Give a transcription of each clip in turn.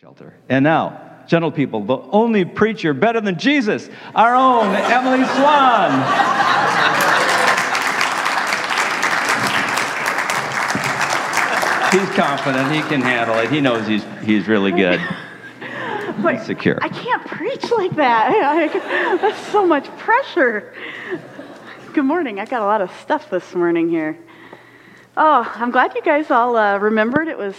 Shelter. And now, gentle people, the only preacher better than Jesus, our own Emily Swan. he's confident. He can handle it. He knows he's, he's really good. But secure. I can't preach like that. That's so much pressure. Good morning. I got a lot of stuff this morning here. Oh, I'm glad you guys all uh, remembered it was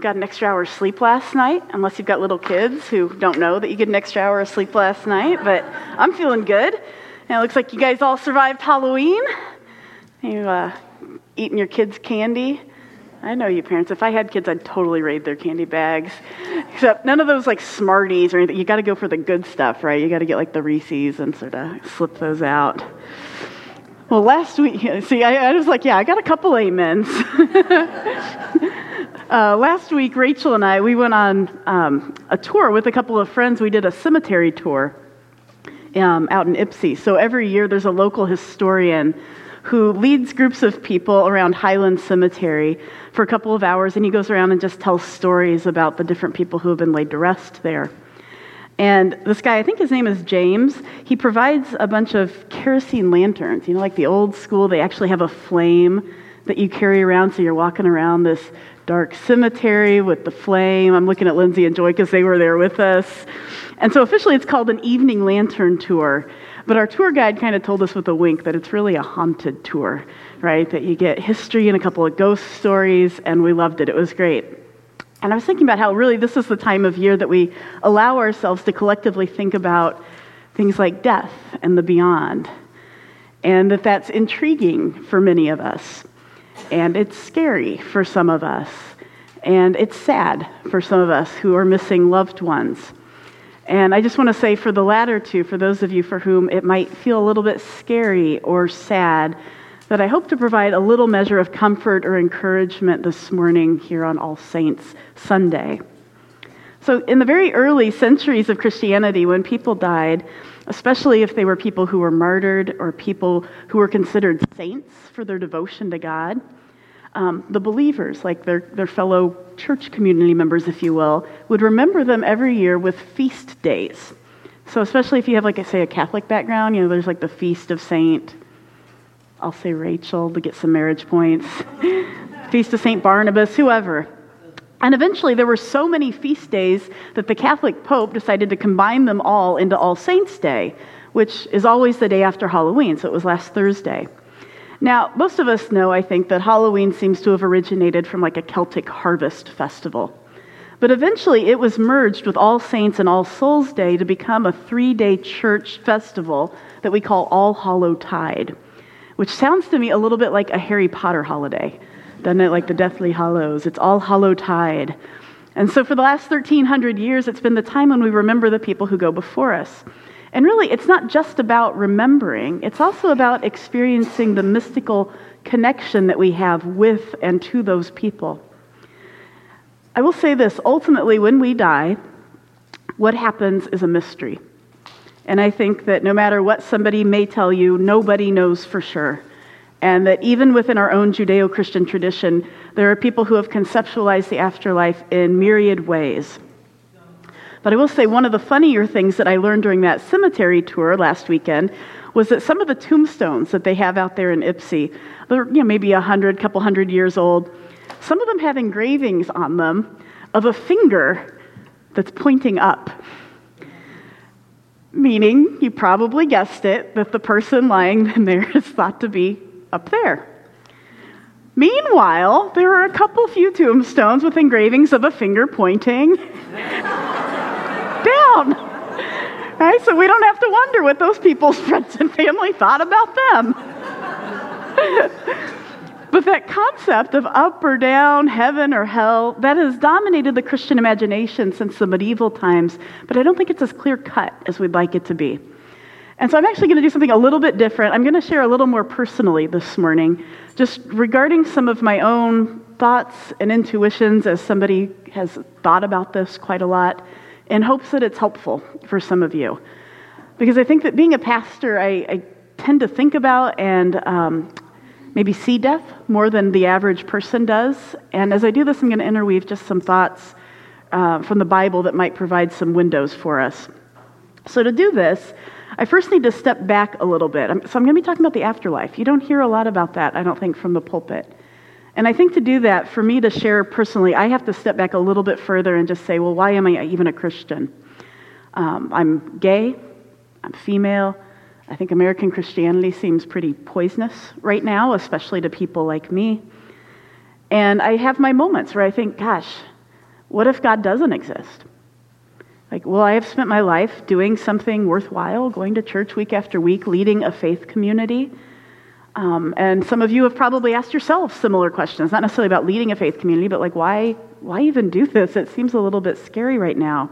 got an extra hour of sleep last night. Unless you've got little kids who don't know that you get an extra hour of sleep last night, but I'm feeling good. And it looks like you guys all survived Halloween. You uh, eating your kids' candy. I know you parents. If I had kids, I'd totally raid their candy bags. Except none of those like Smarties or anything. You got to go for the good stuff, right? You got to get like the Reese's and sort of slip those out. Well, last week, see, I, I was like, yeah, I got a couple amens. uh, last week, Rachel and I, we went on um, a tour with a couple of friends. We did a cemetery tour um, out in Ypsi. So every year, there's a local historian who leads groups of people around Highland Cemetery for a couple of hours, and he goes around and just tells stories about the different people who have been laid to rest there. And this guy, I think his name is James, he provides a bunch of kerosene lanterns, you know, like the old school, they actually have a flame that you carry around, so you're walking around this dark cemetery with the flame. I'm looking at Lindsay and Joy because they were there with us. And so officially it's called an evening lantern tour. But our tour guide kind of told us with a wink that it's really a haunted tour, right? That you get history and a couple of ghost stories, and we loved it. It was great. And I was thinking about how really this is the time of year that we allow ourselves to collectively think about things like death and the beyond. And that that's intriguing for many of us. And it's scary for some of us. And it's sad for some of us who are missing loved ones. And I just want to say for the latter two, for those of you for whom it might feel a little bit scary or sad, that I hope to provide a little measure of comfort or encouragement this morning here on All Saints Sunday. So, in the very early centuries of Christianity, when people died, especially if they were people who were martyred or people who were considered saints for their devotion to God, um, the believers, like their, their fellow church community members, if you will, would remember them every year with feast days. So, especially if you have, like I say, a Catholic background, you know, there's like the Feast of Saint, I'll say Rachel to get some marriage points, Feast of St. Barnabas, whoever. And eventually, there were so many feast days that the Catholic Pope decided to combine them all into All Saints' Day, which is always the day after Halloween, so it was last Thursday. Now, most of us know, I think, that Halloween seems to have originated from like a Celtic harvest festival. But eventually, it was merged with All Saints and All Souls Day to become a three day church festival that we call All Hallow Tide, which sounds to me a little bit like a Harry Potter holiday, doesn't it? Like the Deathly Hallows. It's All hollow Tide. And so, for the last 1,300 years, it's been the time when we remember the people who go before us. And really, it's not just about remembering, it's also about experiencing the mystical connection that we have with and to those people. I will say this ultimately, when we die, what happens is a mystery. And I think that no matter what somebody may tell you, nobody knows for sure. And that even within our own Judeo Christian tradition, there are people who have conceptualized the afterlife in myriad ways. But I will say one of the funnier things that I learned during that cemetery tour last weekend was that some of the tombstones that they have out there in Ypsi, they're you know, maybe a hundred, couple hundred years old, some of them have engravings on them of a finger that's pointing up. Meaning, you probably guessed it, that the person lying in there is thought to be up there. Meanwhile, there are a couple few tombstones with engravings of a finger pointing down. Right? So we don't have to wonder what those people's friends and family thought about them. but that concept of up or down, heaven or hell, that has dominated the Christian imagination since the medieval times, but I don't think it's as clear cut as we'd like it to be. And so I'm actually going to do something a little bit different. I'm going to share a little more personally this morning, just regarding some of my own thoughts and intuitions as somebody has thought about this quite a lot in hopes that it's helpful for some of you. Because I think that being a pastor, I, I tend to think about and um, maybe see death more than the average person does. And as I do this, I'm going to interweave just some thoughts uh, from the Bible that might provide some windows for us. So, to do this, I first need to step back a little bit. So, I'm going to be talking about the afterlife. You don't hear a lot about that, I don't think, from the pulpit. And I think to do that, for me to share personally, I have to step back a little bit further and just say, well, why am I even a Christian? Um, I'm gay, I'm female. I think American Christianity seems pretty poisonous right now, especially to people like me. And I have my moments where I think, gosh, what if God doesn't exist? Like, well, I have spent my life doing something worthwhile, going to church week after week, leading a faith community. Um, and some of you have probably asked yourself similar questions, not necessarily about leading a faith community, but like, why, why even do this? It seems a little bit scary right now.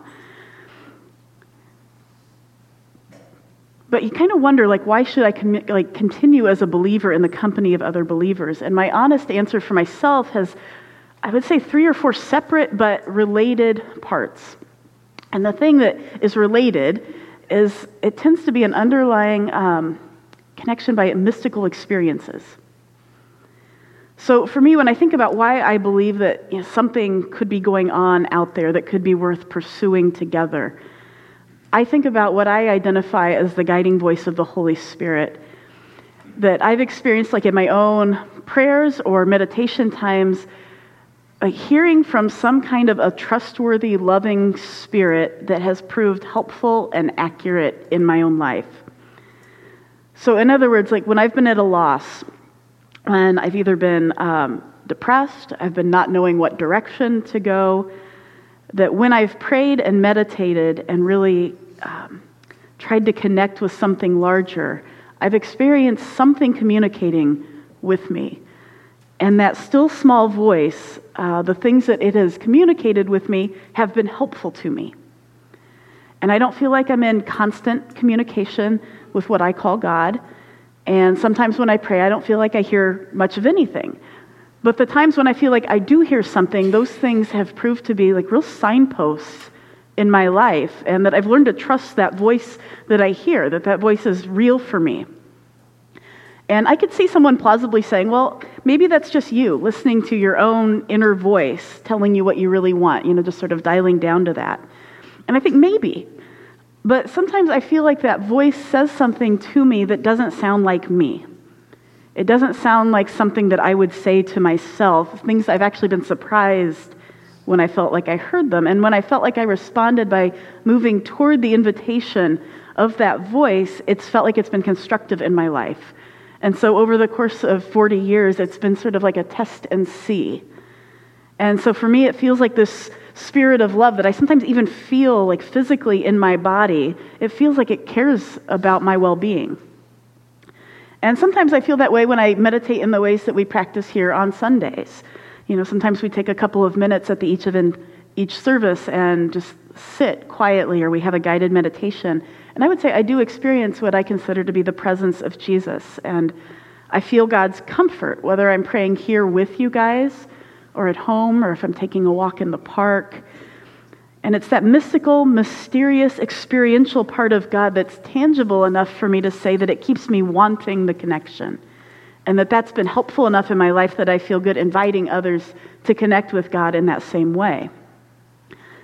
But you kind of wonder, like, why should I com- like continue as a believer in the company of other believers? And my honest answer for myself has, I would say, three or four separate but related parts. And the thing that is related is it tends to be an underlying um, connection by mystical experiences. So, for me, when I think about why I believe that you know, something could be going on out there that could be worth pursuing together, I think about what I identify as the guiding voice of the Holy Spirit that I've experienced, like in my own prayers or meditation times, like hearing from some kind of a trustworthy, loving spirit that has proved helpful and accurate in my own life. So, in other words, like when I've been at a loss, and I've either been um, depressed, I've been not knowing what direction to go, that when I've prayed and meditated and really um, tried to connect with something larger, I've experienced something communicating with me. And that still small voice, uh, the things that it has communicated with me, have been helpful to me. And I don't feel like I'm in constant communication with what I call God. And sometimes when I pray, I don't feel like I hear much of anything. But the times when I feel like I do hear something, those things have proved to be like real signposts in my life, and that I've learned to trust that voice that I hear, that that voice is real for me. And I could see someone plausibly saying, well, maybe that's just you listening to your own inner voice telling you what you really want, you know, just sort of dialing down to that. And I think maybe. But sometimes I feel like that voice says something to me that doesn't sound like me. It doesn't sound like something that I would say to myself, things I've actually been surprised when I felt like I heard them. And when I felt like I responded by moving toward the invitation of that voice, it's felt like it's been constructive in my life. And so over the course of 40 years, it's been sort of like a test and see. And so for me, it feels like this spirit of love that I sometimes even feel like physically in my body. It feels like it cares about my well being. And sometimes I feel that way when I meditate in the ways that we practice here on Sundays. You know, sometimes we take a couple of minutes at the each of in, each service and just sit quietly, or we have a guided meditation. And I would say I do experience what I consider to be the presence of Jesus. And I feel God's comfort, whether I'm praying here with you guys or at home or if I'm taking a walk in the park. And it's that mystical, mysterious, experiential part of God that's tangible enough for me to say that it keeps me wanting the connection. And that that's been helpful enough in my life that I feel good inviting others to connect with God in that same way.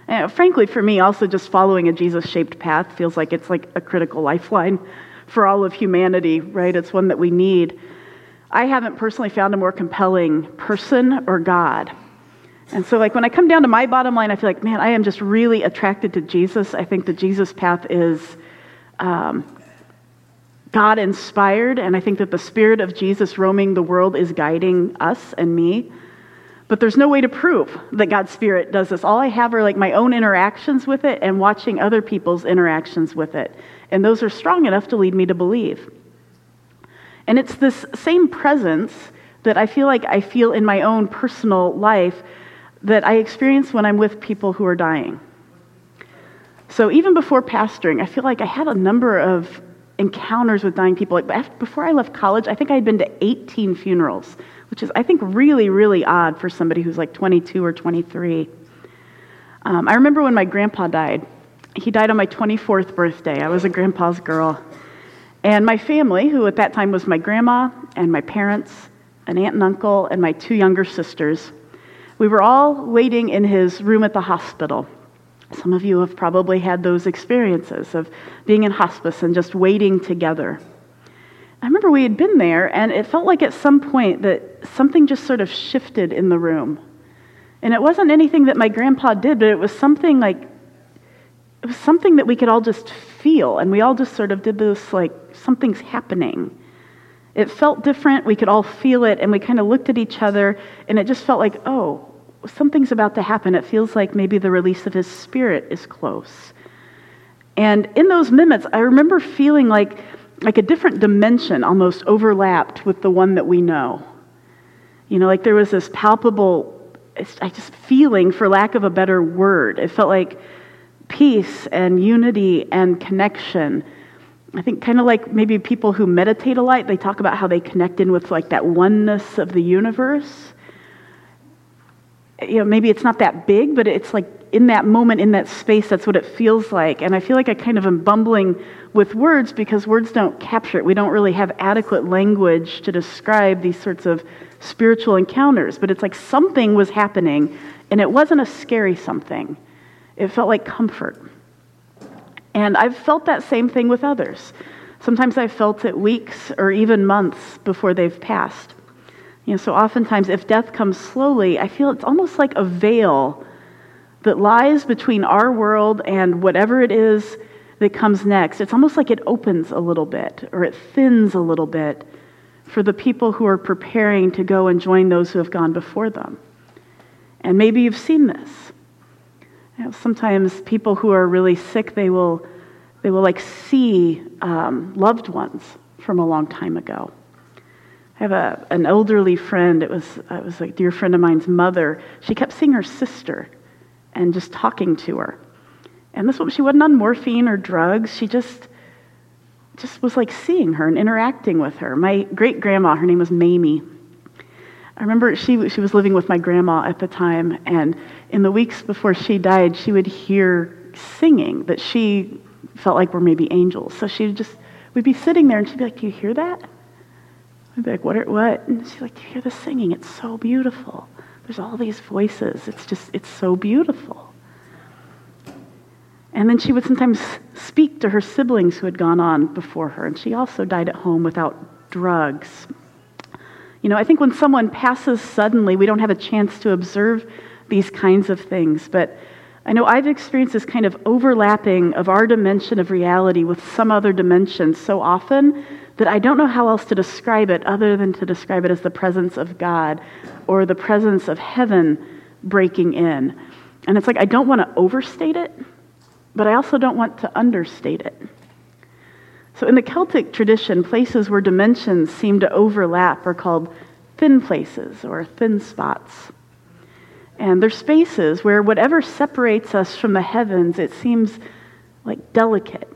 And frankly, for me, also just following a Jesus shaped path feels like it's like a critical lifeline for all of humanity, right? It's one that we need. I haven't personally found a more compelling person or God. And so, like, when I come down to my bottom line, I feel like, man, I am just really attracted to Jesus. I think the Jesus path is um, God inspired, and I think that the Spirit of Jesus roaming the world is guiding us and me. But there's no way to prove that God's Spirit does this. All I have are like my own interactions with it and watching other people's interactions with it. And those are strong enough to lead me to believe. And it's this same presence that I feel like I feel in my own personal life that I experience when I'm with people who are dying. So even before pastoring, I feel like I had a number of encounters with dying people. Like before I left college, I think I had been to 18 funerals, which is, I think, really, really odd for somebody who's like 22 or 23. Um, I remember when my grandpa died. He died on my 24th birthday. I was a grandpa's girl. And my family, who at that time was my grandma and my parents, an aunt and uncle, and my two younger sisters, We were all waiting in his room at the hospital. Some of you have probably had those experiences of being in hospice and just waiting together. I remember we had been there, and it felt like at some point that something just sort of shifted in the room. And it wasn't anything that my grandpa did, but it was something like, it was something that we could all just feel. And we all just sort of did this, like, something's happening. It felt different. We could all feel it. And we kind of looked at each other, and it just felt like, oh, something's about to happen. It feels like maybe the release of his spirit is close. And in those minutes, I remember feeling like, like a different dimension almost overlapped with the one that we know. You know, like there was this palpable, I just feeling, for lack of a better word. It felt like peace and unity and connection. I think kind of like maybe people who meditate a lot, they talk about how they connect in with like that oneness of the universe. You know, maybe it's not that big, but it's like in that moment, in that space, that's what it feels like. And I feel like I kind of am bumbling with words because words don't capture it. We don't really have adequate language to describe these sorts of spiritual encounters. But it's like something was happening, and it wasn't a scary something, it felt like comfort. And I've felt that same thing with others. Sometimes I've felt it weeks or even months before they've passed. You know, so oftentimes, if death comes slowly, I feel it's almost like a veil that lies between our world and whatever it is that comes next. It's almost like it opens a little bit or it thins a little bit for the people who are preparing to go and join those who have gone before them. And maybe you've seen this. You know, sometimes people who are really sick, they will, they will like see um, loved ones from a long time ago. I have a, an elderly friend. It was, uh, it was a dear friend of mine's mother. She kept seeing her sister and just talking to her. And this woman, she wasn't on morphine or drugs. She just, just was like seeing her and interacting with her. My great grandma, her name was Mamie. I remember she, she was living with my grandma at the time, and in the weeks before she died, she would hear singing that she felt like were maybe angels. So she would just, we'd be sitting there, and she'd be like, Do you hear that? I'd be like, What? Are, what? And she's like, you hear the singing? It's so beautiful. There's all these voices. It's just, it's so beautiful. And then she would sometimes speak to her siblings who had gone on before her, and she also died at home without drugs. You know, I think when someone passes suddenly, we don't have a chance to observe these kinds of things. But I know I've experienced this kind of overlapping of our dimension of reality with some other dimension so often that I don't know how else to describe it other than to describe it as the presence of God or the presence of heaven breaking in. And it's like I don't want to overstate it, but I also don't want to understate it. So, in the Celtic tradition, places where dimensions seem to overlap are called thin places or thin spots. And they're spaces where whatever separates us from the heavens, it seems like delicate.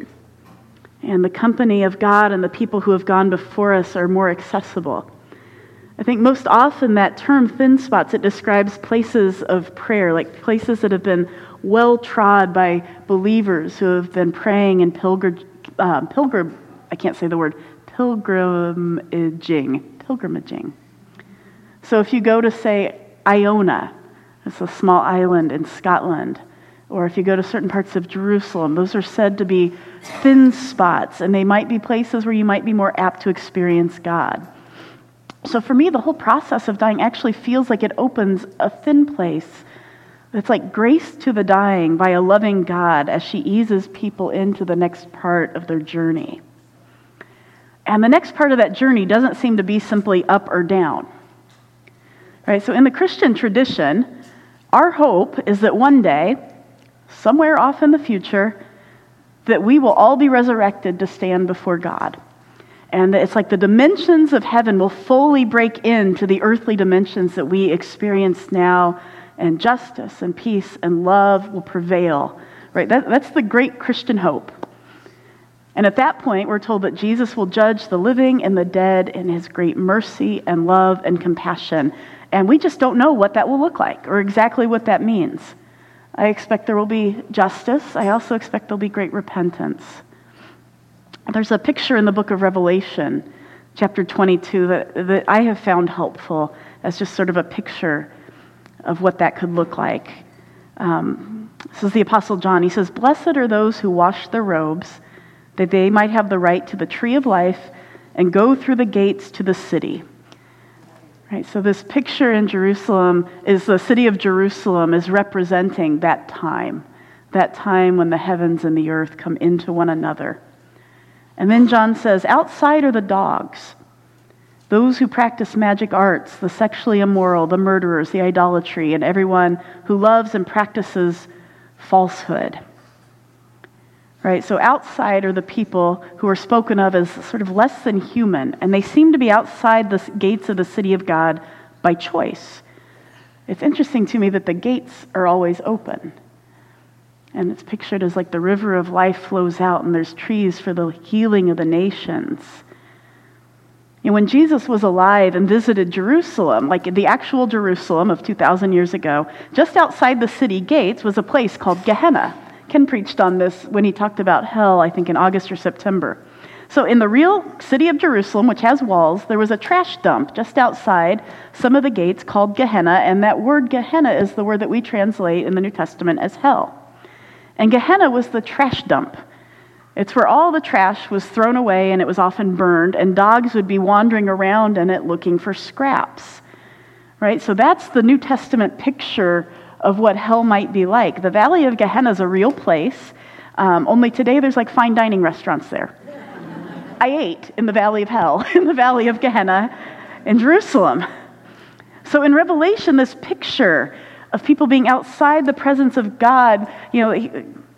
And the company of God and the people who have gone before us are more accessible. I think most often that term thin spots, it describes places of prayer, like places that have been well trod by believers who have been praying and pilgrim, uh, pilgrim I can't say the word, pilgrimaging, pilgrimaging. So if you go to, say, Iona, it's a small island in Scotland, or if you go to certain parts of Jerusalem, those are said to be thin spots, and they might be places where you might be more apt to experience God. So for me, the whole process of dying actually feels like it opens a thin place. It's like grace to the dying by a loving God as she eases people into the next part of their journey. And the next part of that journey doesn't seem to be simply up or down. Right? So in the Christian tradition, our hope is that one day, somewhere off in the future, that we will all be resurrected to stand before God. And it's like the dimensions of heaven will fully break into the earthly dimensions that we experience now, and justice and peace and love will prevail. Right? That, that's the great Christian hope. And at that point, we're told that Jesus will judge the living and the dead in his great mercy and love and compassion. And we just don't know what that will look like or exactly what that means. I expect there will be justice. I also expect there'll be great repentance. There's a picture in the book of Revelation, chapter 22, that, that I have found helpful as just sort of a picture of what that could look like. Um, this is the Apostle John. He says, Blessed are those who wash their robes, that they might have the right to the tree of life and go through the gates to the city. Right, so this picture in Jerusalem is the city of Jerusalem is representing that time, that time when the heavens and the earth come into one another. And then John says, outside are the dogs, those who practice magic arts, the sexually immoral, the murderers, the idolatry, and everyone who loves and practices falsehood. Right? So outside are the people who are spoken of as sort of less than human, and they seem to be outside the gates of the city of God by choice. It's interesting to me that the gates are always open. And it's pictured as like the river of life flows out, and there's trees for the healing of the nations. And when Jesus was alive and visited Jerusalem, like the actual Jerusalem of 2,000 years ago, just outside the city gates was a place called Gehenna. Ken preached on this when he talked about hell, I think in August or September. So, in the real city of Jerusalem, which has walls, there was a trash dump just outside some of the gates called Gehenna, and that word Gehenna is the word that we translate in the New Testament as hell. And Gehenna was the trash dump. It's where all the trash was thrown away and it was often burned, and dogs would be wandering around in it looking for scraps. Right? So, that's the New Testament picture of what hell might be like. The Valley of Gehenna is a real place, um, only today there's like fine dining restaurants there. I ate in the Valley of Hell, in the Valley of Gehenna in Jerusalem. So in Revelation, this picture of people being outside the presence of God, you know,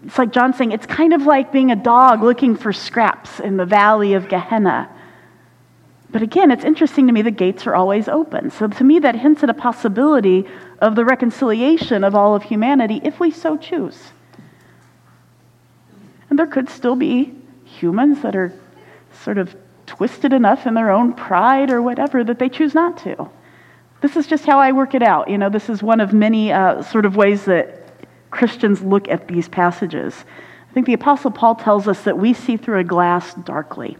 it's like John saying, it's kind of like being a dog looking for scraps in the Valley of Gehenna. But again, it's interesting to me the gates are always open. So to me, that hints at a possibility of the reconciliation of all of humanity if we so choose. And there could still be humans that are sort of twisted enough in their own pride or whatever that they choose not to. This is just how I work it out. You know, this is one of many uh, sort of ways that Christians look at these passages. I think the Apostle Paul tells us that we see through a glass darkly.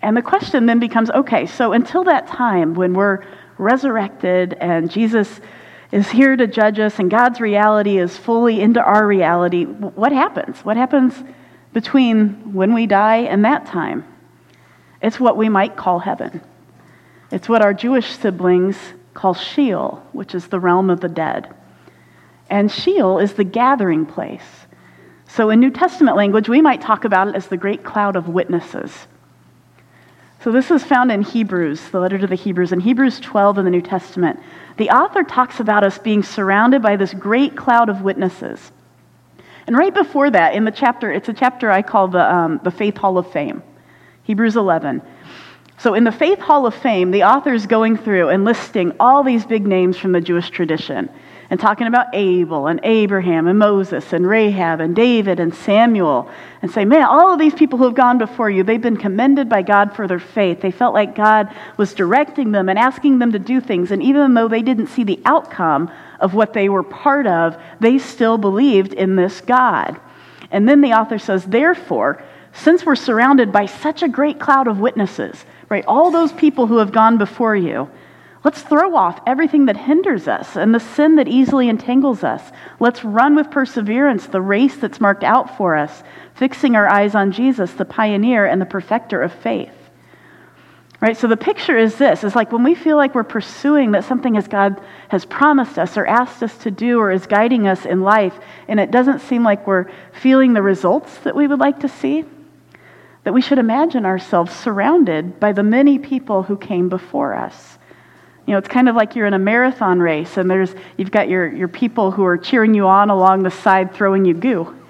And the question then becomes okay, so until that time when we're resurrected and Jesus is here to judge us and God's reality is fully into our reality, what happens? What happens between when we die and that time? It's what we might call heaven. It's what our Jewish siblings call Sheol, which is the realm of the dead. And Sheol is the gathering place. So in New Testament language, we might talk about it as the great cloud of witnesses. So this is found in Hebrews, the letter to the Hebrews, in Hebrews 12 in the New Testament. The author talks about us being surrounded by this great cloud of witnesses. And right before that, in the chapter, it's a chapter I call the, um, the Faith Hall of Fame, Hebrews 11. So in the Faith Hall of Fame, the author is going through and listing all these big names from the Jewish tradition and talking about Abel and Abraham and Moses and Rahab and David and Samuel and say, man, all of these people who have gone before you, they've been commended by God for their faith. They felt like God was directing them and asking them to do things. And even though they didn't see the outcome of what they were part of, they still believed in this God. And then the author says, therefore, since we're surrounded by such a great cloud of witnesses, right, all those people who have gone before you, Let's throw off everything that hinders us and the sin that easily entangles us. Let's run with perseverance the race that's marked out for us, fixing our eyes on Jesus, the pioneer and the perfecter of faith. Right? So the picture is this is like when we feel like we're pursuing that something as God has promised us or asked us to do or is guiding us in life, and it doesn't seem like we're feeling the results that we would like to see, that we should imagine ourselves surrounded by the many people who came before us you know, it's kind of like you're in a marathon race and there's, you've got your, your people who are cheering you on along the side throwing you goo.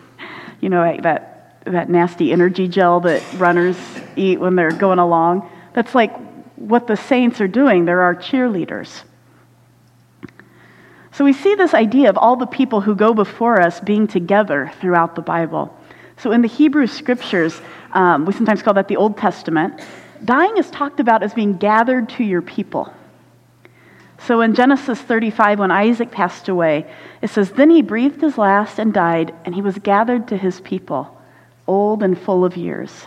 You know, that, that nasty energy gel that runners eat when they're going along. That's like what the saints are doing. They're our cheerleaders. So we see this idea of all the people who go before us being together throughout the Bible. So in the Hebrew scriptures, um, we sometimes call that the Old Testament, dying is talked about as being gathered to your people. So in Genesis 35, when Isaac passed away, it says, Then he breathed his last and died, and he was gathered to his people, old and full of years.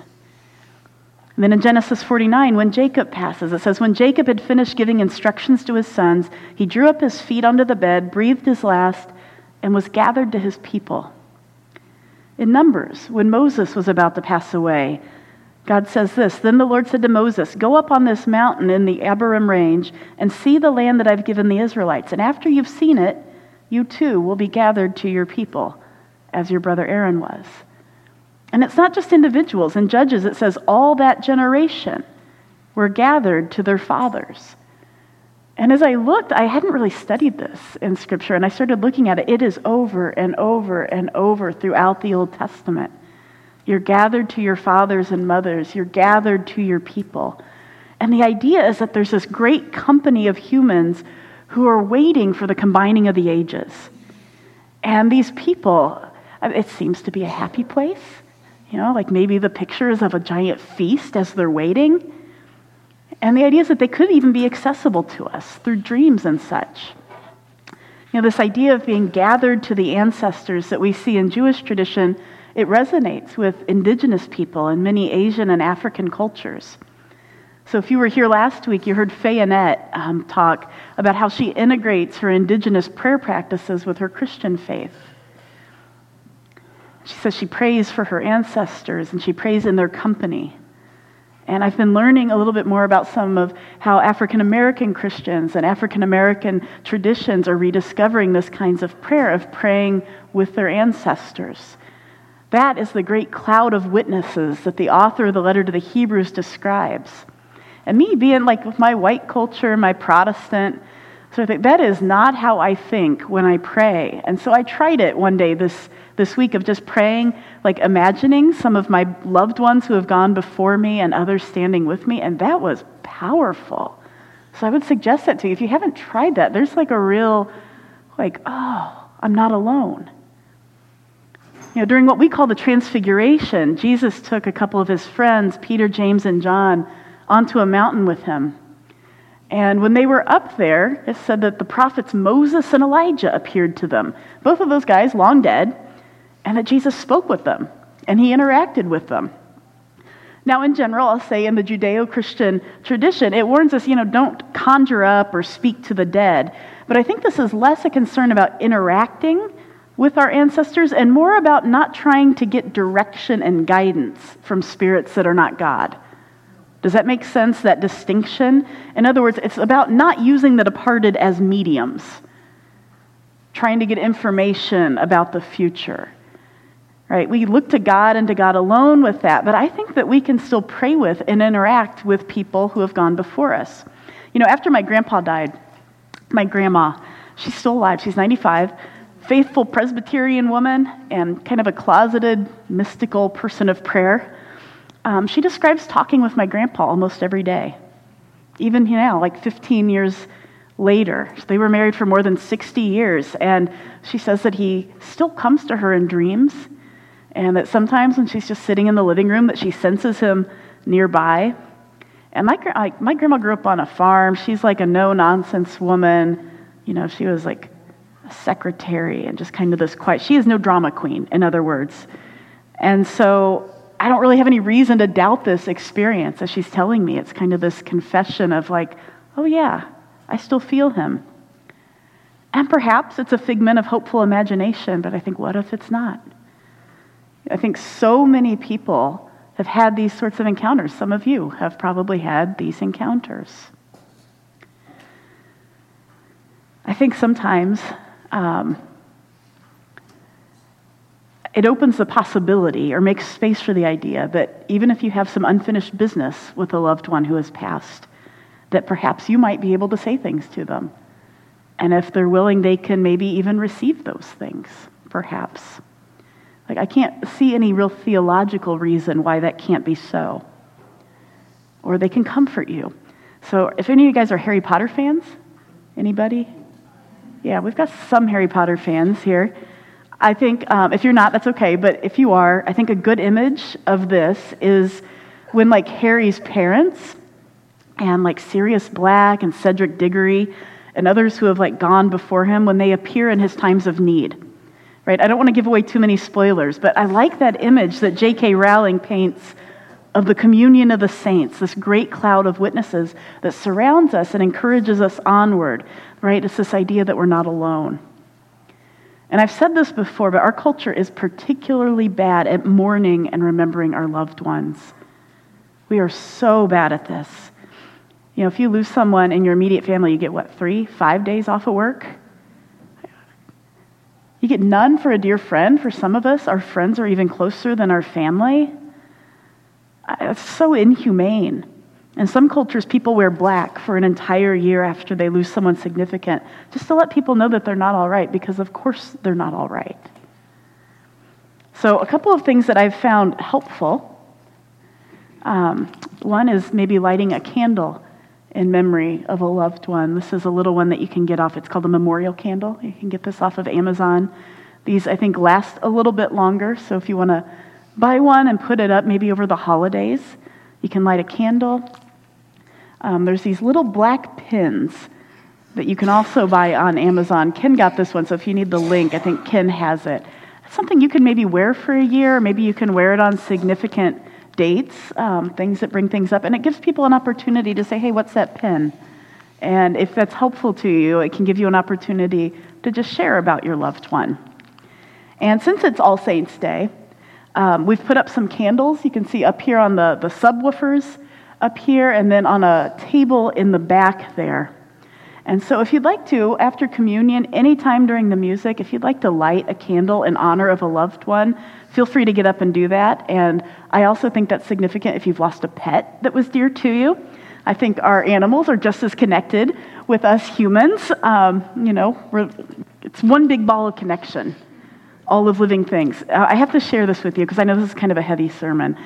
And then in Genesis 49, when Jacob passes, it says, When Jacob had finished giving instructions to his sons, he drew up his feet under the bed, breathed his last, and was gathered to his people. In Numbers, when Moses was about to pass away, God says this Then the Lord said to Moses, Go up on this mountain in the Abarim range and see the land that I've given the Israelites. And after you've seen it, you too will be gathered to your people, as your brother Aaron was. And it's not just individuals. In Judges, it says all that generation were gathered to their fathers. And as I looked, I hadn't really studied this in Scripture, and I started looking at it. It is over and over and over throughout the Old Testament. You're gathered to your fathers and mothers, you're gathered to your people. And the idea is that there's this great company of humans who are waiting for the combining of the ages. And these people, it seems to be a happy place. You know, like maybe the pictures of a giant feast as they're waiting. And the idea is that they could even be accessible to us through dreams and such. You know, this idea of being gathered to the ancestors that we see in Jewish tradition, it resonates with indigenous people and many Asian and African cultures. So, if you were here last week, you heard Fayannette um, talk about how she integrates her indigenous prayer practices with her Christian faith. She says she prays for her ancestors and she prays in their company. And I've been learning a little bit more about some of how African American Christians and African American traditions are rediscovering this kinds of prayer, of praying with their ancestors. That is the great cloud of witnesses that the author of the letter to the Hebrews describes. And me being like with my white culture, my Protestant sort of thing, that is not how I think when I pray. And so I tried it one day this this week of just praying, like imagining some of my loved ones who have gone before me and others standing with me, and that was powerful. So I would suggest that to you. If you haven't tried that, there's like a real, like, oh, I'm not alone. You know, during what we call the Transfiguration, Jesus took a couple of his friends, Peter, James, and John, onto a mountain with him. And when they were up there, it said that the prophets Moses and Elijah appeared to them. Both of those guys, long dead, and that Jesus spoke with them and he interacted with them. Now, in general, I'll say in the Judeo Christian tradition, it warns us, you know, don't conjure up or speak to the dead. But I think this is less a concern about interacting with our ancestors and more about not trying to get direction and guidance from spirits that are not God. Does that make sense, that distinction? In other words, it's about not using the departed as mediums, trying to get information about the future right? We look to God and to God alone with that, but I think that we can still pray with and interact with people who have gone before us. You know, after my grandpa died, my grandma, she's still alive, she's 95, faithful Presbyterian woman and kind of a closeted, mystical person of prayer. Um, she describes talking with my grandpa almost every day, even know, like 15 years later. They were married for more than 60 years, and she says that he still comes to her in dreams and that sometimes when she's just sitting in the living room that she senses him nearby and my, my grandma grew up on a farm she's like a no-nonsense woman you know she was like secretary and just kind of this quiet she is no drama queen in other words and so i don't really have any reason to doubt this experience as she's telling me it's kind of this confession of like oh yeah i still feel him and perhaps it's a figment of hopeful imagination but i think what if it's not I think so many people have had these sorts of encounters. Some of you have probably had these encounters. I think sometimes um, it opens the possibility or makes space for the idea that even if you have some unfinished business with a loved one who has passed, that perhaps you might be able to say things to them. And if they're willing, they can maybe even receive those things, perhaps. Like, I can't see any real theological reason why that can't be so. Or they can comfort you. So, if any of you guys are Harry Potter fans, anybody? Yeah, we've got some Harry Potter fans here. I think um, if you're not, that's okay. But if you are, I think a good image of this is when, like, Harry's parents and, like, Sirius Black and Cedric Diggory and others who have, like, gone before him, when they appear in his times of need right? I don't want to give away too many spoilers, but I like that image that J.K. Rowling paints of the communion of the saints, this great cloud of witnesses that surrounds us and encourages us onward, right? It's this idea that we're not alone. And I've said this before, but our culture is particularly bad at mourning and remembering our loved ones. We are so bad at this. You know, if you lose someone in your immediate family, you get what, three, five days off of work? You get none for a dear friend. For some of us, our friends are even closer than our family. It's so inhumane. In some cultures, people wear black for an entire year after they lose someone significant, just to let people know that they're not all right, because of course they're not all right. So, a couple of things that I've found helpful. Um, one is maybe lighting a candle in memory of a loved one. This is a little one that you can get off. It's called a memorial candle. You can get this off of Amazon. These, I think, last a little bit longer. So, if you want to buy one and put it up maybe over the holidays. You can light a candle. Um, there's these little black pins that you can also buy on Amazon. Ken got this one, so if you need the link, I think Ken has it. It's something you can maybe wear for a year, maybe you can wear it on significant dates, um, things that bring things up, and it gives people an opportunity to say, hey, what's that pin? And if that's helpful to you, it can give you an opportunity to just share about your loved one. And since it's All Saints' Day, um, we've put up some candles. You can see up here on the, the subwoofers up here, and then on a table in the back there. And so, if you'd like to, after communion, anytime during the music, if you'd like to light a candle in honor of a loved one, feel free to get up and do that. And I also think that's significant if you've lost a pet that was dear to you. I think our animals are just as connected with us humans. Um, you know, it's one big ball of connection all of living things. Uh, I have to share this with you because I know this is kind of a heavy sermon.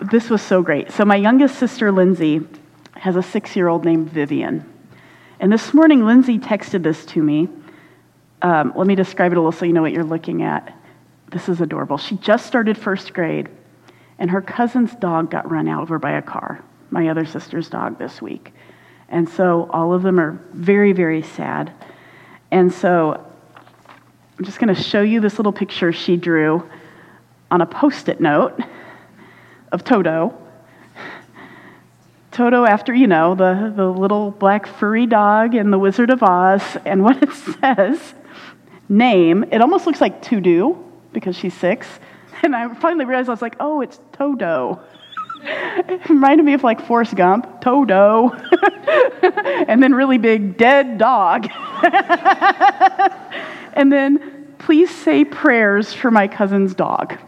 This was so great. So, my youngest sister, Lindsay, has a six year old named Vivian. And this morning, Lindsay texted this to me. Um, let me describe it a little so you know what you're looking at. This is adorable. She just started first grade, and her cousin's dog got run over by a car, my other sister's dog, this week. And so all of them are very, very sad. And so I'm just going to show you this little picture she drew on a post it note of Toto. Toto, after, you know, the, the little black furry dog in The Wizard of Oz, and what it says, name, it almost looks like to do because she's six. And I finally realized I was like, oh, it's Toto. it reminded me of like Forrest Gump, Toto, and then really big dead dog. and then please say prayers for my cousin's dog.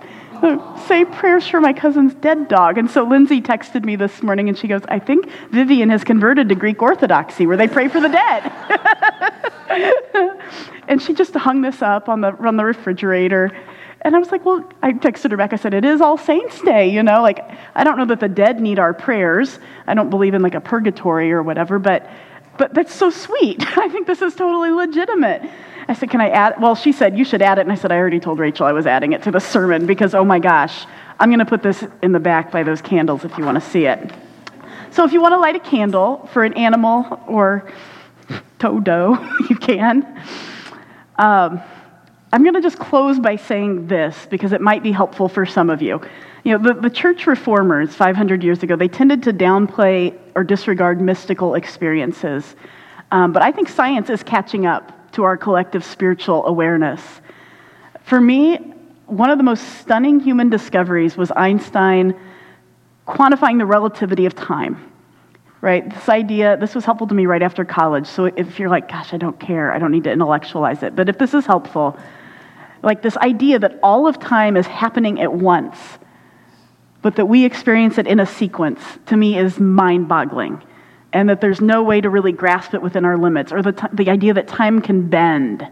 Say prayers for my cousin's dead dog. And so Lindsay texted me this morning and she goes, I think Vivian has converted to Greek Orthodoxy where they pray for the dead. and she just hung this up on the, on the refrigerator. And I was like, well, I texted her back. I said, it is All Saints Day, you know? Like, I don't know that the dead need our prayers. I don't believe in like a purgatory or whatever, but, but that's so sweet. I think this is totally legitimate. I said, Can I add? Well, she said, You should add it. And I said, I already told Rachel I was adding it to the sermon because, oh my gosh, I'm going to put this in the back by those candles if you want to see it. So if you want to light a candle for an animal or Toto, you can. Um, I'm going to just close by saying this because it might be helpful for some of you. You know, the, the church reformers 500 years ago, they tended to downplay or disregard mystical experiences. Um, but I think science is catching up to our collective spiritual awareness. For me, one of the most stunning human discoveries was Einstein quantifying the relativity of time. Right? This idea, this was helpful to me right after college. So if you're like, gosh, I don't care, I don't need to intellectualize it. But if this is helpful, like this idea that all of time is happening at once, but that we experience it in a sequence, to me is mind boggling and that there's no way to really grasp it within our limits, or the, t- the idea that time can bend,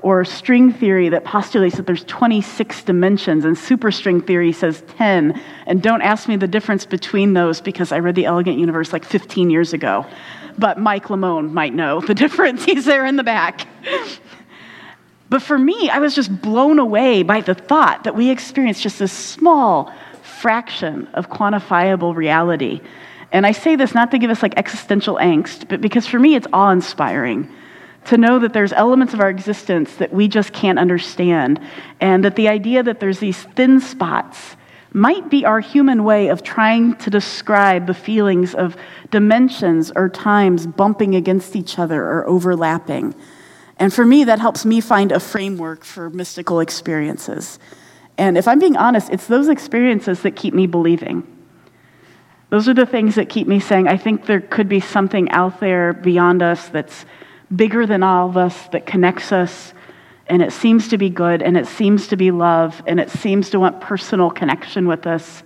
or string theory that postulates that there's 26 dimensions, and superstring theory says 10. And don't ask me the difference between those because I read The Elegant Universe like 15 years ago. But Mike Lamone might know the difference. He's there in the back. But for me, I was just blown away by the thought that we experience just a small fraction of quantifiable reality and I say this not to give us like existential angst, but because for me it's awe inspiring to know that there's elements of our existence that we just can't understand. And that the idea that there's these thin spots might be our human way of trying to describe the feelings of dimensions or times bumping against each other or overlapping. And for me, that helps me find a framework for mystical experiences. And if I'm being honest, it's those experiences that keep me believing. Those are the things that keep me saying, I think there could be something out there beyond us that's bigger than all of us, that connects us, and it seems to be good, and it seems to be love, and it seems to want personal connection with us.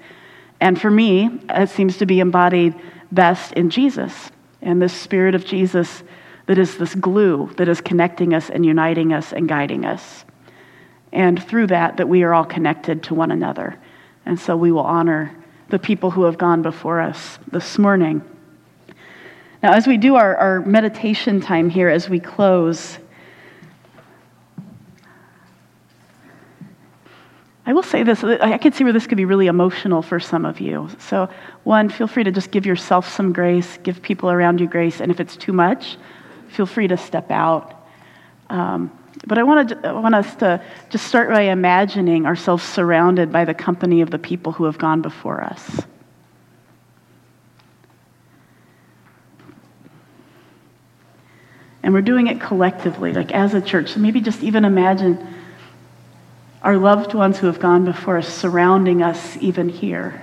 And for me, it seems to be embodied best in Jesus and this spirit of Jesus that is this glue that is connecting us and uniting us and guiding us. And through that, that we are all connected to one another. And so we will honor the people who have gone before us this morning. Now, as we do our, our meditation time here, as we close, I will say this I can see where this could be really emotional for some of you. So, one, feel free to just give yourself some grace, give people around you grace, and if it's too much, feel free to step out. Um, but I want, to, I want us to just start by imagining ourselves surrounded by the company of the people who have gone before us. And we're doing it collectively, like as a church. So maybe just even imagine our loved ones who have gone before us surrounding us even here.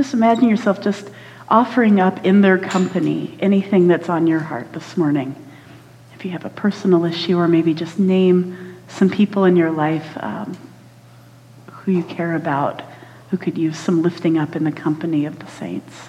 Just imagine yourself just offering up in their company anything that's on your heart this morning. If you have a personal issue, or maybe just name some people in your life um, who you care about who could use some lifting up in the company of the saints.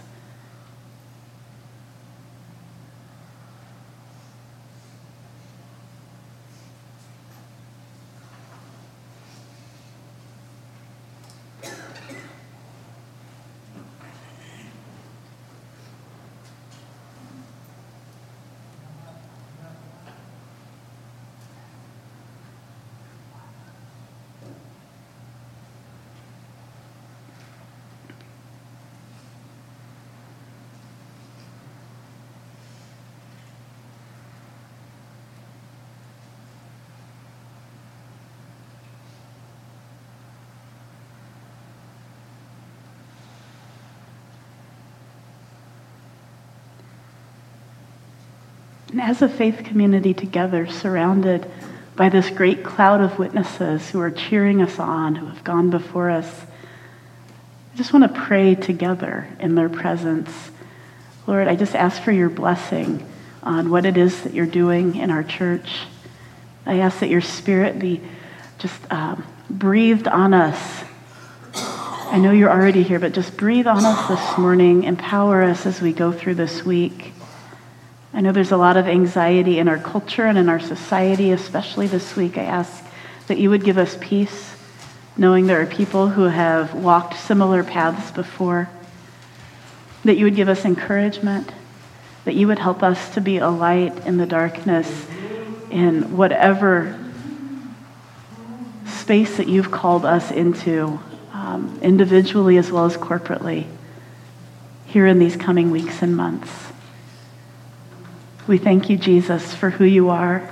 As a faith community together, surrounded by this great cloud of witnesses who are cheering us on, who have gone before us, I just want to pray together in their presence. Lord, I just ask for your blessing on what it is that you're doing in our church. I ask that your spirit be just um, breathed on us. I know you're already here, but just breathe on us this morning. Empower us as we go through this week. I know there's a lot of anxiety in our culture and in our society, especially this week. I ask that you would give us peace, knowing there are people who have walked similar paths before, that you would give us encouragement, that you would help us to be a light in the darkness in whatever space that you've called us into, um, individually as well as corporately, here in these coming weeks and months. We thank you, Jesus, for who you are.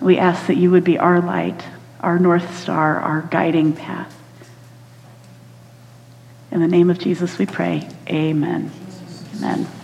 We ask that you would be our light, our North Star, our guiding path. In the name of Jesus, we pray. Amen. Amen.